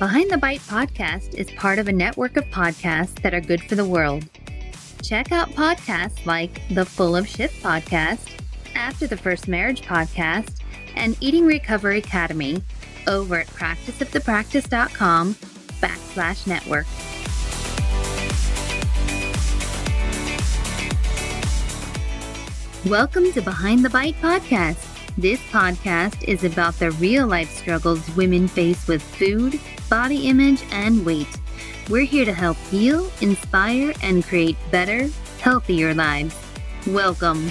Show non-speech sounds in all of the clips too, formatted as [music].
Behind the Bite podcast is part of a network of podcasts that are good for the world. Check out podcasts like the Full of Shit podcast, After the First Marriage podcast, and Eating Recovery Academy over at practiceofthepractice.com backslash network. Welcome to Behind the Bite podcast. This podcast is about the real life struggles women face with food, body image, and weight. We're here to help heal, inspire, and create better, healthier lives. Welcome.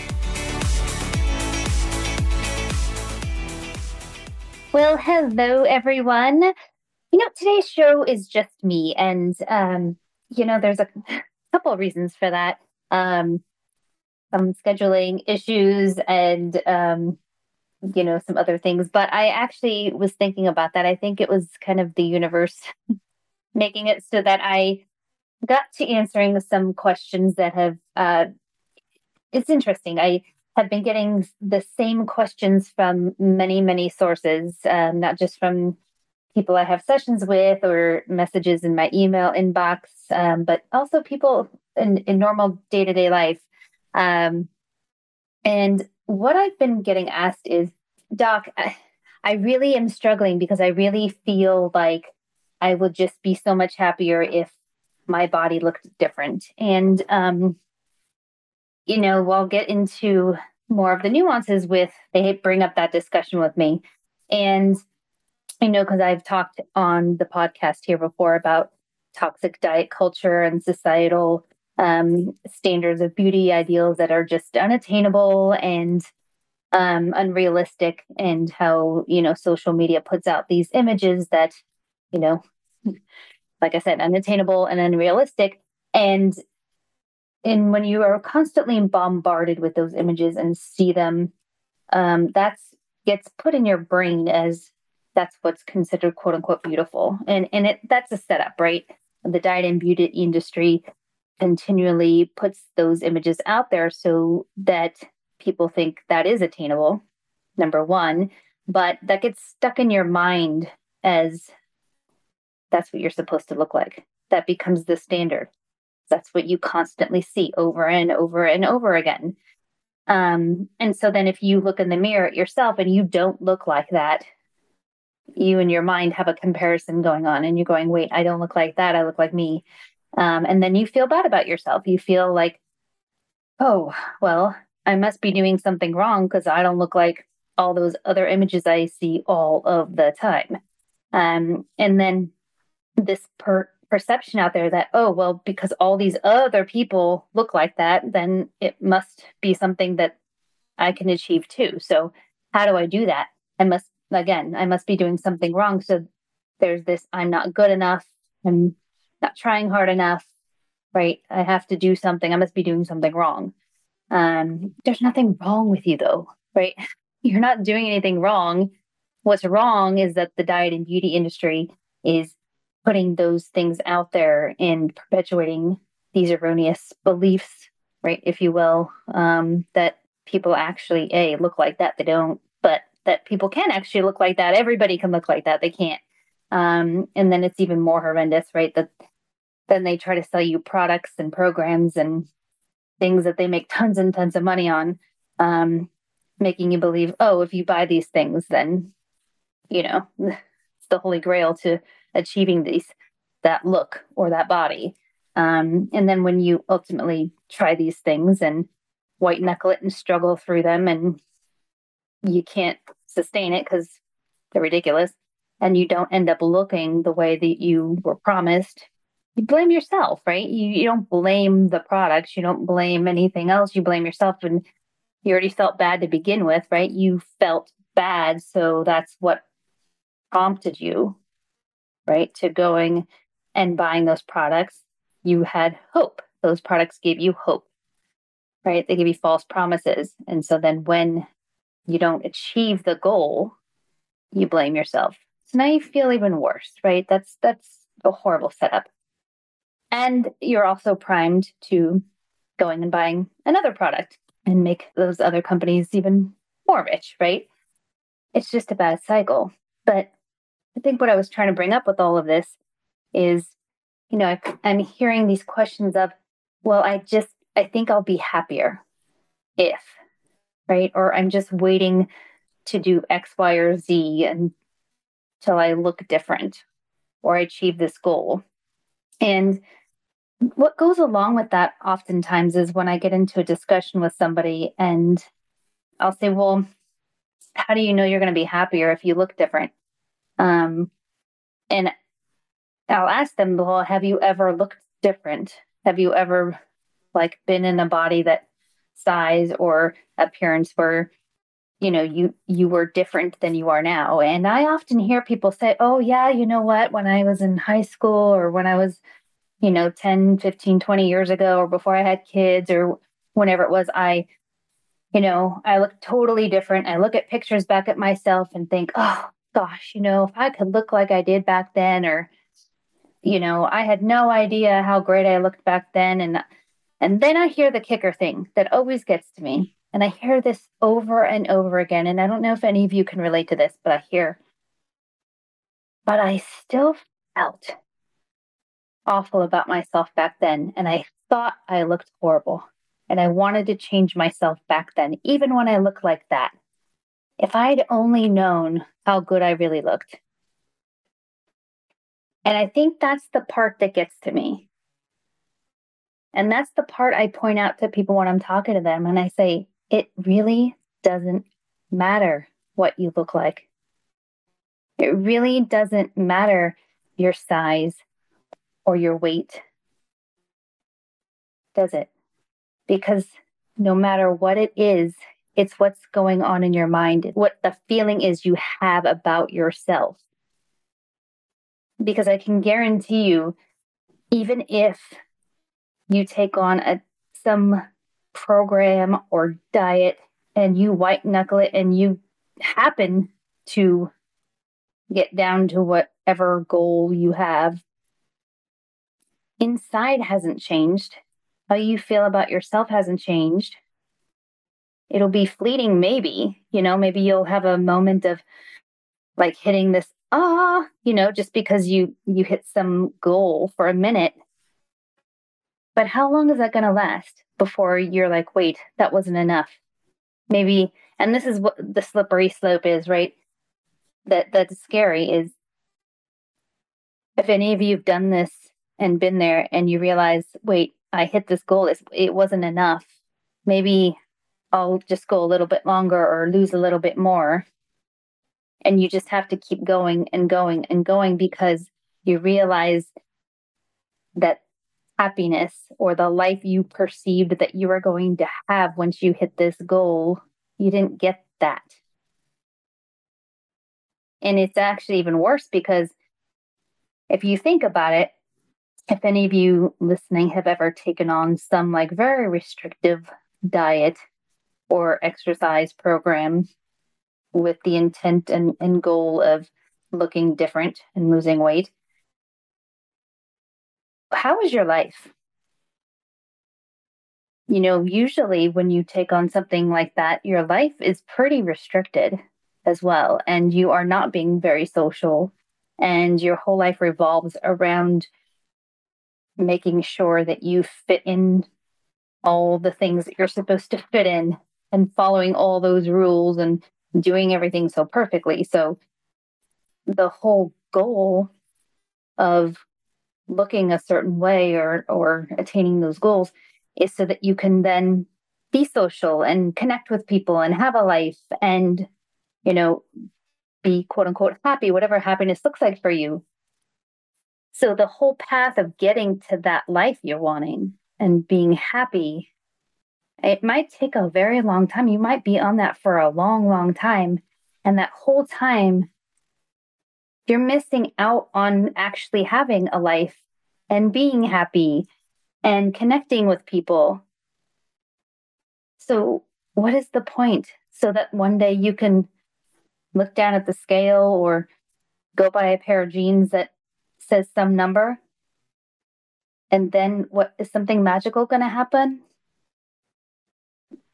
Well, hello, everyone. You know, today's show is just me, and, um, you know, there's a [laughs] couple reasons for that. Um, some scheduling issues and, um, you know, some other things. But I actually was thinking about that. I think it was kind of the universe [laughs] making it so that I got to answering some questions that have, uh, it's interesting. I have been getting the same questions from many, many sources, um, not just from people I have sessions with or messages in my email inbox, um, but also people in, in normal day to day life. Um, and what I've been getting asked is, Doc, I really am struggling because I really feel like I would just be so much happier if my body looked different. And, um, you know, we'll get into more of the nuances with, they bring up that discussion with me. And I know because I've talked on the podcast here before about toxic diet culture and societal um, standards of beauty ideals that are just unattainable and um, unrealistic, and how you know social media puts out these images that you know, [laughs] like I said, unattainable and unrealistic, and and when you are constantly bombarded with those images and see them, um, that's gets put in your brain as that's what's considered quote unquote beautiful, and and it that's a setup, right? The diet and beauty industry continually puts those images out there so that people think that is attainable, number one, but that gets stuck in your mind as that's what you're supposed to look like. That becomes the standard. That's what you constantly see over and over and over again. Um, and so then if you look in the mirror at yourself and you don't look like that, you and your mind have a comparison going on and you're going, wait, I don't look like that. I look like me. Um, and then you feel bad about yourself. You feel like, oh, well, I must be doing something wrong because I don't look like all those other images I see all of the time. Um, and then this per- perception out there that, oh, well, because all these other people look like that, then it must be something that I can achieve too. So, how do I do that? I must, again, I must be doing something wrong. So, there's this I'm not good enough. I'm not trying hard enough, right? I have to do something. I must be doing something wrong. Um, there's nothing wrong with you though, right? [laughs] You're not doing anything wrong. What's wrong is that the diet and beauty industry is putting those things out there and perpetuating these erroneous beliefs, right? If you will, um, that people actually a look like that. They don't, but that people can actually look like that. Everybody can look like that. They can't. Um, and then it's even more horrendous, right? That then they try to sell you products and programs and things that they make tons and tons of money on, um, making you believe, oh, if you buy these things, then you know [laughs] it's the holy grail to achieving these that look or that body. Um, and then when you ultimately try these things and white knuckle it and struggle through them, and you can't sustain it because they're ridiculous, and you don't end up looking the way that you were promised, you blame yourself, right? You you don't blame the products, you don't blame anything else, you blame yourself and you already felt bad to begin with, right? You felt bad, so that's what prompted you, right, to going and buying those products. You had hope. Those products gave you hope, right? They give you false promises. And so then when you don't achieve the goal, you blame yourself. So now you feel even worse, right? That's that's a horrible setup. And you're also primed to going and buying another product and make those other companies even more rich, right? It's just a bad cycle. But I think what I was trying to bring up with all of this is, you know, I'm hearing these questions of, well, I just, I think I'll be happier if, right? Or I'm just waiting to do X, Y, or Z until I look different or achieve this goal. And what goes along with that oftentimes is when I get into a discussion with somebody and I'll say, well, how do you know you're going to be happier if you look different? Um, and I'll ask them, well, have you ever looked different? Have you ever like been in a body that size or appearance where you know you you were different than you are now and i often hear people say oh yeah you know what when i was in high school or when i was you know 10 15 20 years ago or before i had kids or whenever it was i you know i look totally different i look at pictures back at myself and think oh gosh you know if i could look like i did back then or you know i had no idea how great i looked back then and and then I hear the kicker thing that always gets to me. And I hear this over and over again. And I don't know if any of you can relate to this, but I hear, but I still felt awful about myself back then. And I thought I looked horrible. And I wanted to change myself back then, even when I looked like that. If I'd only known how good I really looked. And I think that's the part that gets to me and that's the part I point out to people when I'm talking to them. And I say, it really doesn't matter what you look like. It really doesn't matter your size or your weight, does it? Because no matter what it is, it's what's going on in your mind, what the feeling is you have about yourself. Because I can guarantee you, even if you take on a some program or diet and you white knuckle it and you happen to get down to whatever goal you have inside hasn't changed how you feel about yourself hasn't changed it'll be fleeting maybe you know maybe you'll have a moment of like hitting this ah you know just because you you hit some goal for a minute but how long is that going to last before you're like, wait, that wasn't enough? Maybe, and this is what the slippery slope is, right? That that's scary is if any of you have done this and been there and you realize, wait, I hit this goal, it wasn't enough. Maybe I'll just go a little bit longer or lose a little bit more. And you just have to keep going and going and going because you realize that happiness or the life you perceived that you were going to have once you hit this goal, you didn't get that. And it's actually even worse because if you think about it, if any of you listening have ever taken on some like very restrictive diet or exercise program with the intent and, and goal of looking different and losing weight, how is your life? You know, usually when you take on something like that, your life is pretty restricted as well, and you are not being very social, and your whole life revolves around making sure that you fit in all the things that you're supposed to fit in and following all those rules and doing everything so perfectly. So the whole goal of looking a certain way or or attaining those goals is so that you can then be social and connect with people and have a life and you know be quote unquote happy whatever happiness looks like for you so the whole path of getting to that life you're wanting and being happy it might take a very long time you might be on that for a long long time and that whole time you're missing out on actually having a life and being happy and connecting with people. So, what is the point? So that one day you can look down at the scale or go buy a pair of jeans that says some number. And then what is something magical going to happen?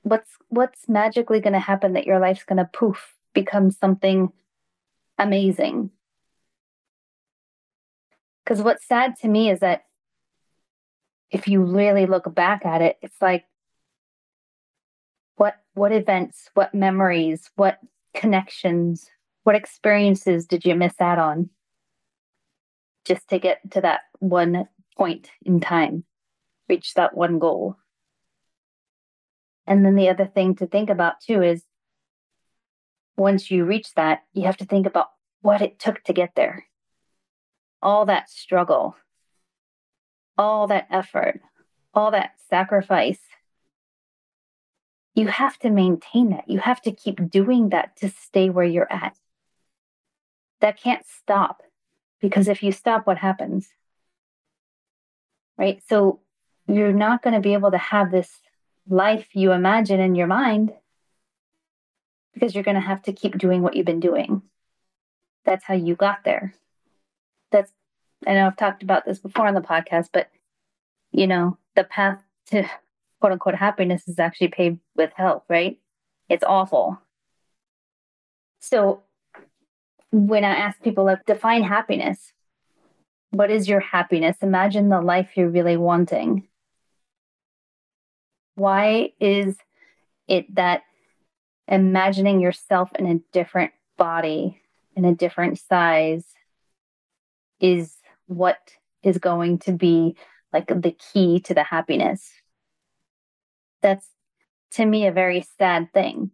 What's what's magically going to happen that your life's going to poof become something amazing? Because what's sad to me is that if you really look back at it, it's like what what events, what memories, what connections, what experiences did you miss out on just to get to that one point in time, reach that one goal? And then the other thing to think about too is once you reach that, you have to think about what it took to get there. All that struggle, all that effort, all that sacrifice. You have to maintain that. You have to keep doing that to stay where you're at. That can't stop because if you stop, what happens? Right? So you're not going to be able to have this life you imagine in your mind because you're going to have to keep doing what you've been doing. That's how you got there. That's, I know I've talked about this before on the podcast, but you know, the path to quote unquote happiness is actually paved with hell, right? It's awful. So when I ask people, like, define happiness, what is your happiness? Imagine the life you're really wanting. Why is it that imagining yourself in a different body, in a different size, is what is going to be like the key to the happiness. That's to me a very sad thing.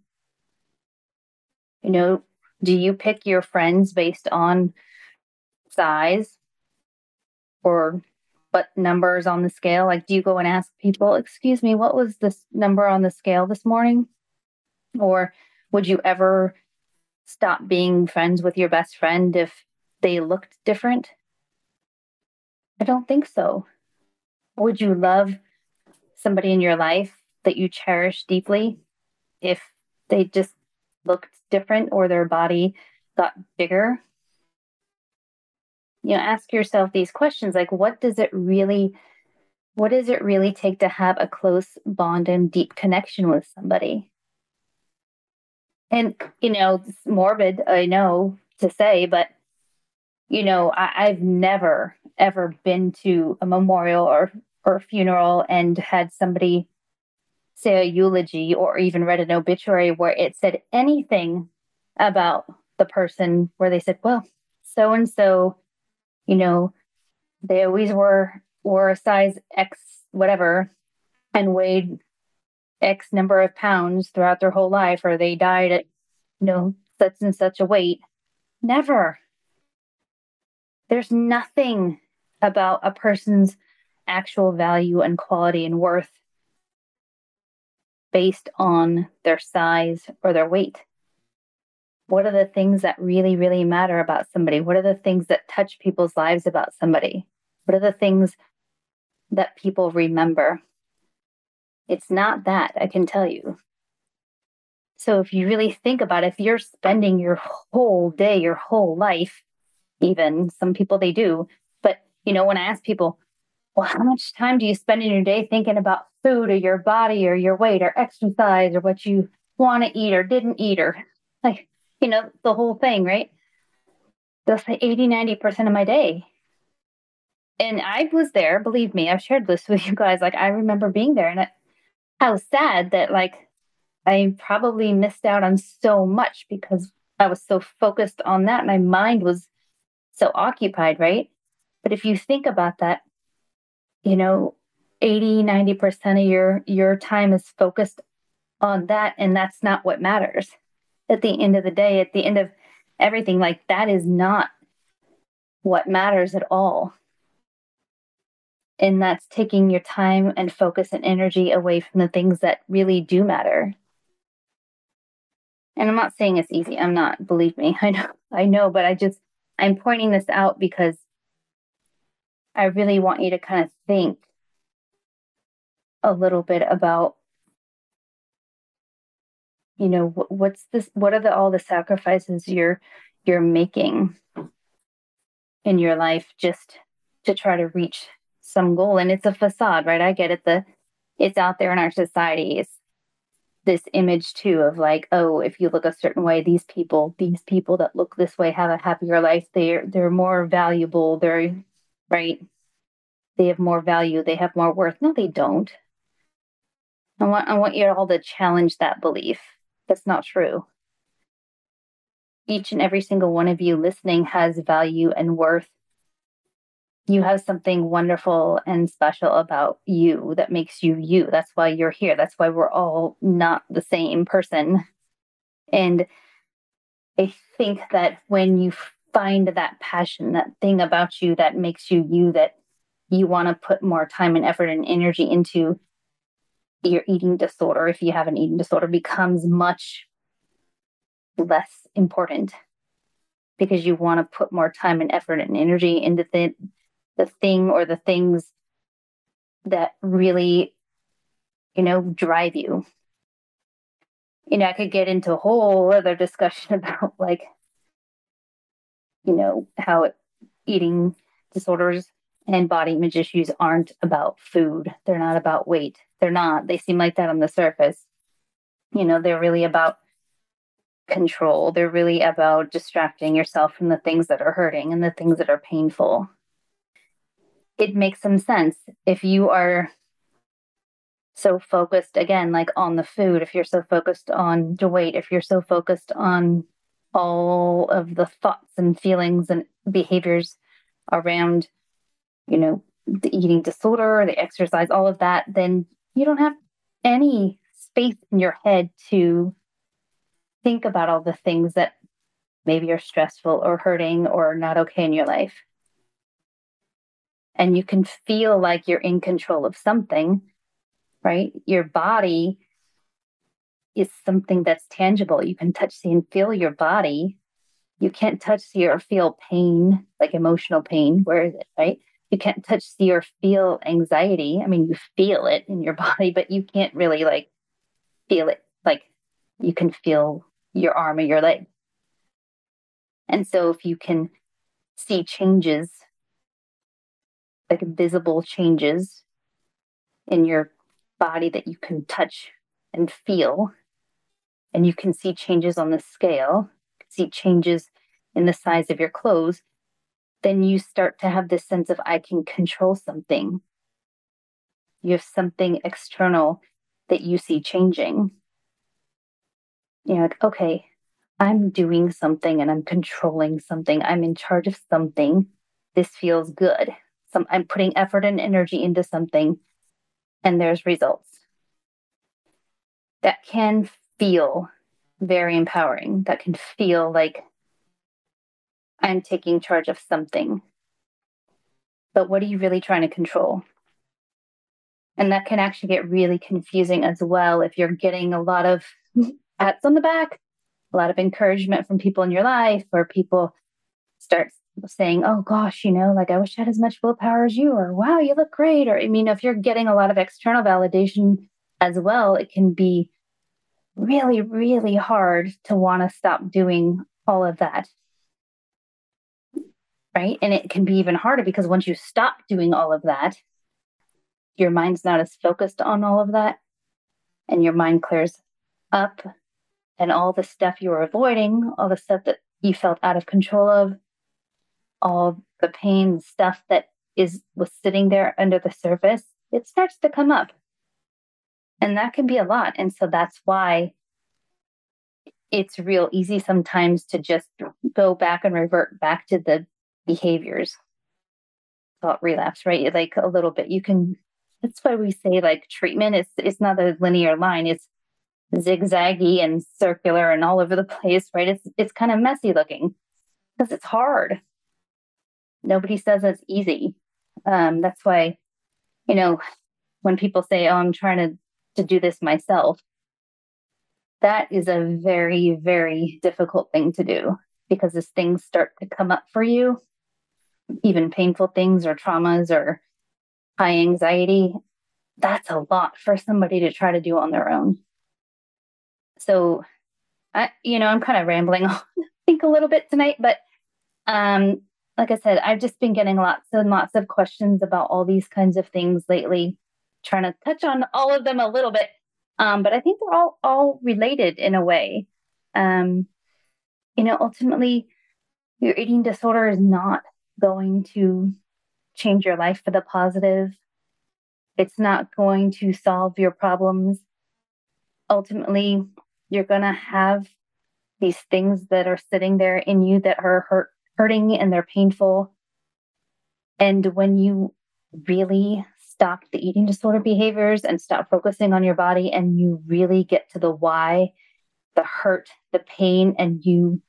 You know, do you pick your friends based on size or what numbers on the scale? Like, do you go and ask people, excuse me, what was this number on the scale this morning? Or would you ever stop being friends with your best friend if they looked different? I don't think so. Would you love somebody in your life that you cherish deeply if they just looked different or their body got bigger? You know, ask yourself these questions like, what does it really, what does it really take to have a close bond and deep connection with somebody? And, you know, it's morbid, I know to say, but, you know, I, I've never, ever been to a memorial or, or funeral and had somebody say a eulogy or even read an obituary where it said anything about the person where they said, well, so and so, you know, they always were were a size X whatever and weighed X number of pounds throughout their whole life, or they died at you know such and such a weight. Never. There's nothing about a person's actual value and quality and worth based on their size or their weight. What are the things that really, really matter about somebody? What are the things that touch people's lives about somebody? What are the things that people remember? It's not that, I can tell you. So if you really think about it, if you're spending your whole day, your whole life, even some people they do, but you know, when I ask people, well, how much time do you spend in your day thinking about food or your body or your weight or exercise or what you want to eat or didn't eat or [laughs] like, you know, the whole thing, right? They'll say 80, 90% of my day. And I was there, believe me, I've shared this [laughs] with you guys. Like, I remember being there and it, how sad that, like, I probably missed out on so much because I was so focused on that. My mind was so occupied, right? But if you think about that, you know, 80, 90% of your your time is focused on that and that's not what matters. At the end of the day, at the end of everything, like that is not what matters at all. And that's taking your time and focus and energy away from the things that really do matter. And I'm not saying it's easy. I'm not, believe me. [laughs] I know, I know, but I just I'm pointing this out because I really want you to kind of think a little bit about you know what's this what are the all the sacrifices you're you're making in your life just to try to reach some goal? And it's a facade right? I get it. The it's out there in our society. It's this image too of like oh if you look a certain way these people these people that look this way have a happier life. They're they're more valuable. They're right? They have more value, they have more worth. No, they don't. I want I want you all to challenge that belief. That's not true. Each and every single one of you listening has value and worth. You have something wonderful and special about you that makes you you. That's why you're here. That's why we're all not the same person. And I think that when you find that passion, that thing about you that makes you you, that you want to put more time and effort and energy into, your eating disorder, if you have an eating disorder, becomes much less important because you want to put more time and effort and energy into the, the thing or the things that really, you know, drive you. You know, I could get into a whole other discussion [laughs] about like, you know, how eating disorders and body image issues aren't about food. They're not about weight. They're not. They seem like that on the surface. You know, they're really about control. They're really about distracting yourself from the things that are hurting and the things that are painful. It makes some sense if you are so focused again like on the food if you're so focused on the weight if you're so focused on all of the thoughts and feelings and behaviors around you know, the eating disorder, the exercise, all of that, then you don't have any space in your head to think about all the things that maybe are stressful or hurting or not okay in your life. And you can feel like you're in control of something, right? Your body is something that's tangible. You can touch, see, and feel your body. You can't touch, see, or feel pain, like emotional pain. Where is it, right? you can't touch, see, or feel anxiety. I mean, you feel it in your [laughs] body, but you can't really like feel it like you can feel your arm or your leg. And so if you can see changes, like visible changes in your body that you can touch and feel, and you can see changes on the scale, see changes in the size of your clothes, then you start to have this sense of I can control something. You have something external that you see changing. You're like, okay, I'm doing something and I'm controlling something. I'm in charge of something. This feels good. Some, I'm putting effort and energy into something, and there's results. That can feel very empowering. That can feel like I'm taking charge of something. But what are you really trying to control? And that can actually get really confusing as well if you're getting a lot of pats on the back, a lot of encouragement from people in your life, or people start saying, Oh gosh, you know, like I wish I had as much willpower as you, or wow, you look great. Or I mean, if you're getting a lot of external validation as well, it can be really, really hard to want to stop doing all of that right? And it can be even harder because once you stop doing all of that, your mind's not as focused on all of that, and your mind clears up, and all the stuff you were avoiding, all the stuff that you felt out of control of, all the pain stuff that is was sitting there under the surface, it starts to come up. And that can be a lot. And so that's why it's real easy sometimes to just go back and revert back to the behaviors. Thought relapse right? Like a little bit you can that's why we say like treatment is it's not a linear line. It's zigzaggy and circular and all over the [laughs] place right? It's it's kind of messy looking because it's hard. Nobody says it's easy. Um that's why you know when people say oh i'm trying to to do this myself that is a very very difficult thing to do because as things start to come up for you even painful things or traumas or high anxiety, that's a lot for somebody to try to do on their own. So, I, you know, I'm kind of rambling [laughs] I think a little bit tonight, but um, like I said, I've just been getting lots and lots of questions about all these kinds of things lately, trying to touch on all of them a little bit. Um, but I think they're all all related in a way. Um, you know, ultimately, your eating disorder is not going to change your life for the positive. It's not going to solve your problems. Ultimately, you're going to have these things that are sitting there in you that are hurt, hurting and they're painful. And when you really stop the eating disorder behaviors and stop focusing on your body and you really get to the why, the hurt, the pain, and you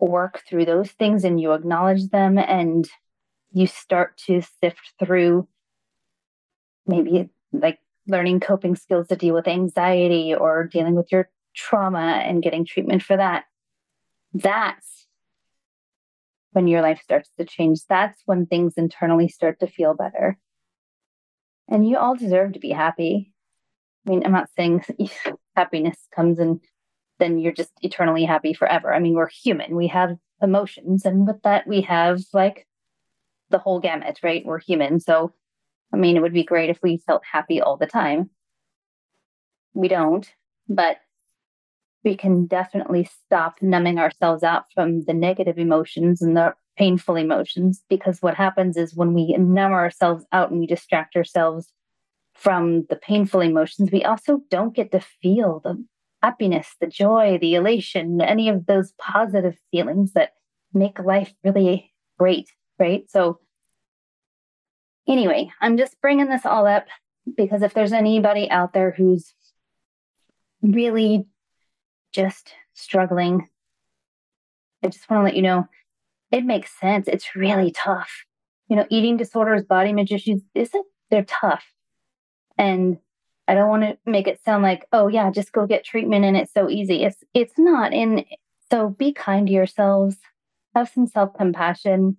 work through those things and you acknowledge them and you start to sift through maybe like learning coping skills to deal with anxiety or dealing with your trauma and getting treatment for that. That's when your life starts to change. That's when things internally start to feel better. And you all deserve to be happy. I mean, I'm not saying [laughs] happiness comes and then you're just eternally happy forever. I mean, we're human, we have emotions, and with that, we have like the whole gamut, right? We're human. So, I mean, it would be great if we felt happy all the time. We don't, but we can definitely stop numbing ourselves out from the negative emotions and the painful emotions because what happens is when we numb ourselves out and we distract ourselves from the painful emotions, we also don't get to feel the happiness, the joy, the elation, any of those positive feelings that make life really great, right? So, anyway, I'm just bringing this all up because if there's anybody out there who's really just struggling, I just want to let you know it makes sense. It's really tough. You know, eating disorders, body image issues, isn't they're tough. And I don't want to make it sound like, oh yeah, just go get treatment and it's so easy. It's it's not. And so be kind to yourselves. Have some self-compassion.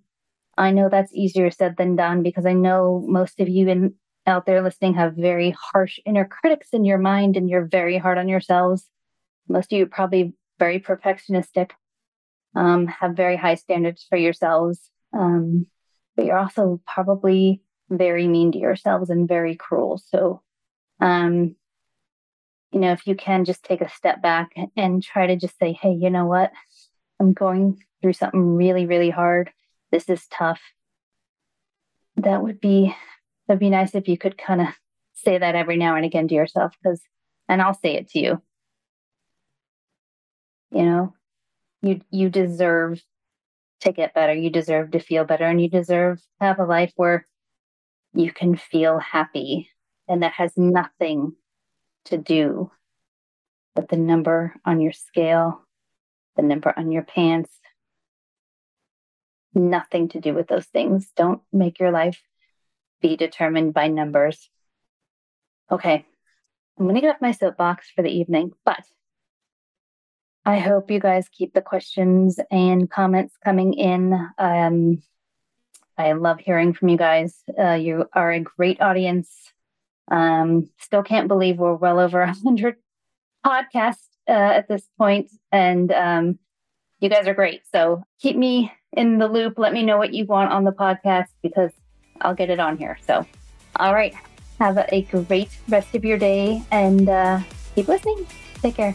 I know that's easier said than done because I know most of you in out there listening have very harsh inner critics in your mind and you're very hard on yourselves. Most of you probably very perfectionistic, um, have very high standards for yourselves. Um, but you're also probably very mean to yourselves and very cruel. So um, you know, if you can just take a step back and try to just say, hey, you know what? I'm going through something really, really hard. This is tough. That would be that'd be nice if you could kind of say that every now and again to yourself because and I'll say it to you. You know, you you deserve to get better. You deserve to feel better and you deserve to have a life where you can feel happy and that has nothing to do with the number on your scale, the number on your pants. Nothing to do with those things. Don't make your life be determined by numbers. Okay, I'm going to get off my soapbox for the evening, but I hope you guys keep the questions and comments coming in. Um, I love hearing from you guys. Uh, you are a great audience. Um, still can't believe we're well over [laughs] a hundred podcasts uh, at this point, and um, you guys are great. So keep me in the loop. Let me know what you want on the podcast because I'll get it on here. So, all right, have a great rest of your day and uh, keep listening. Take care.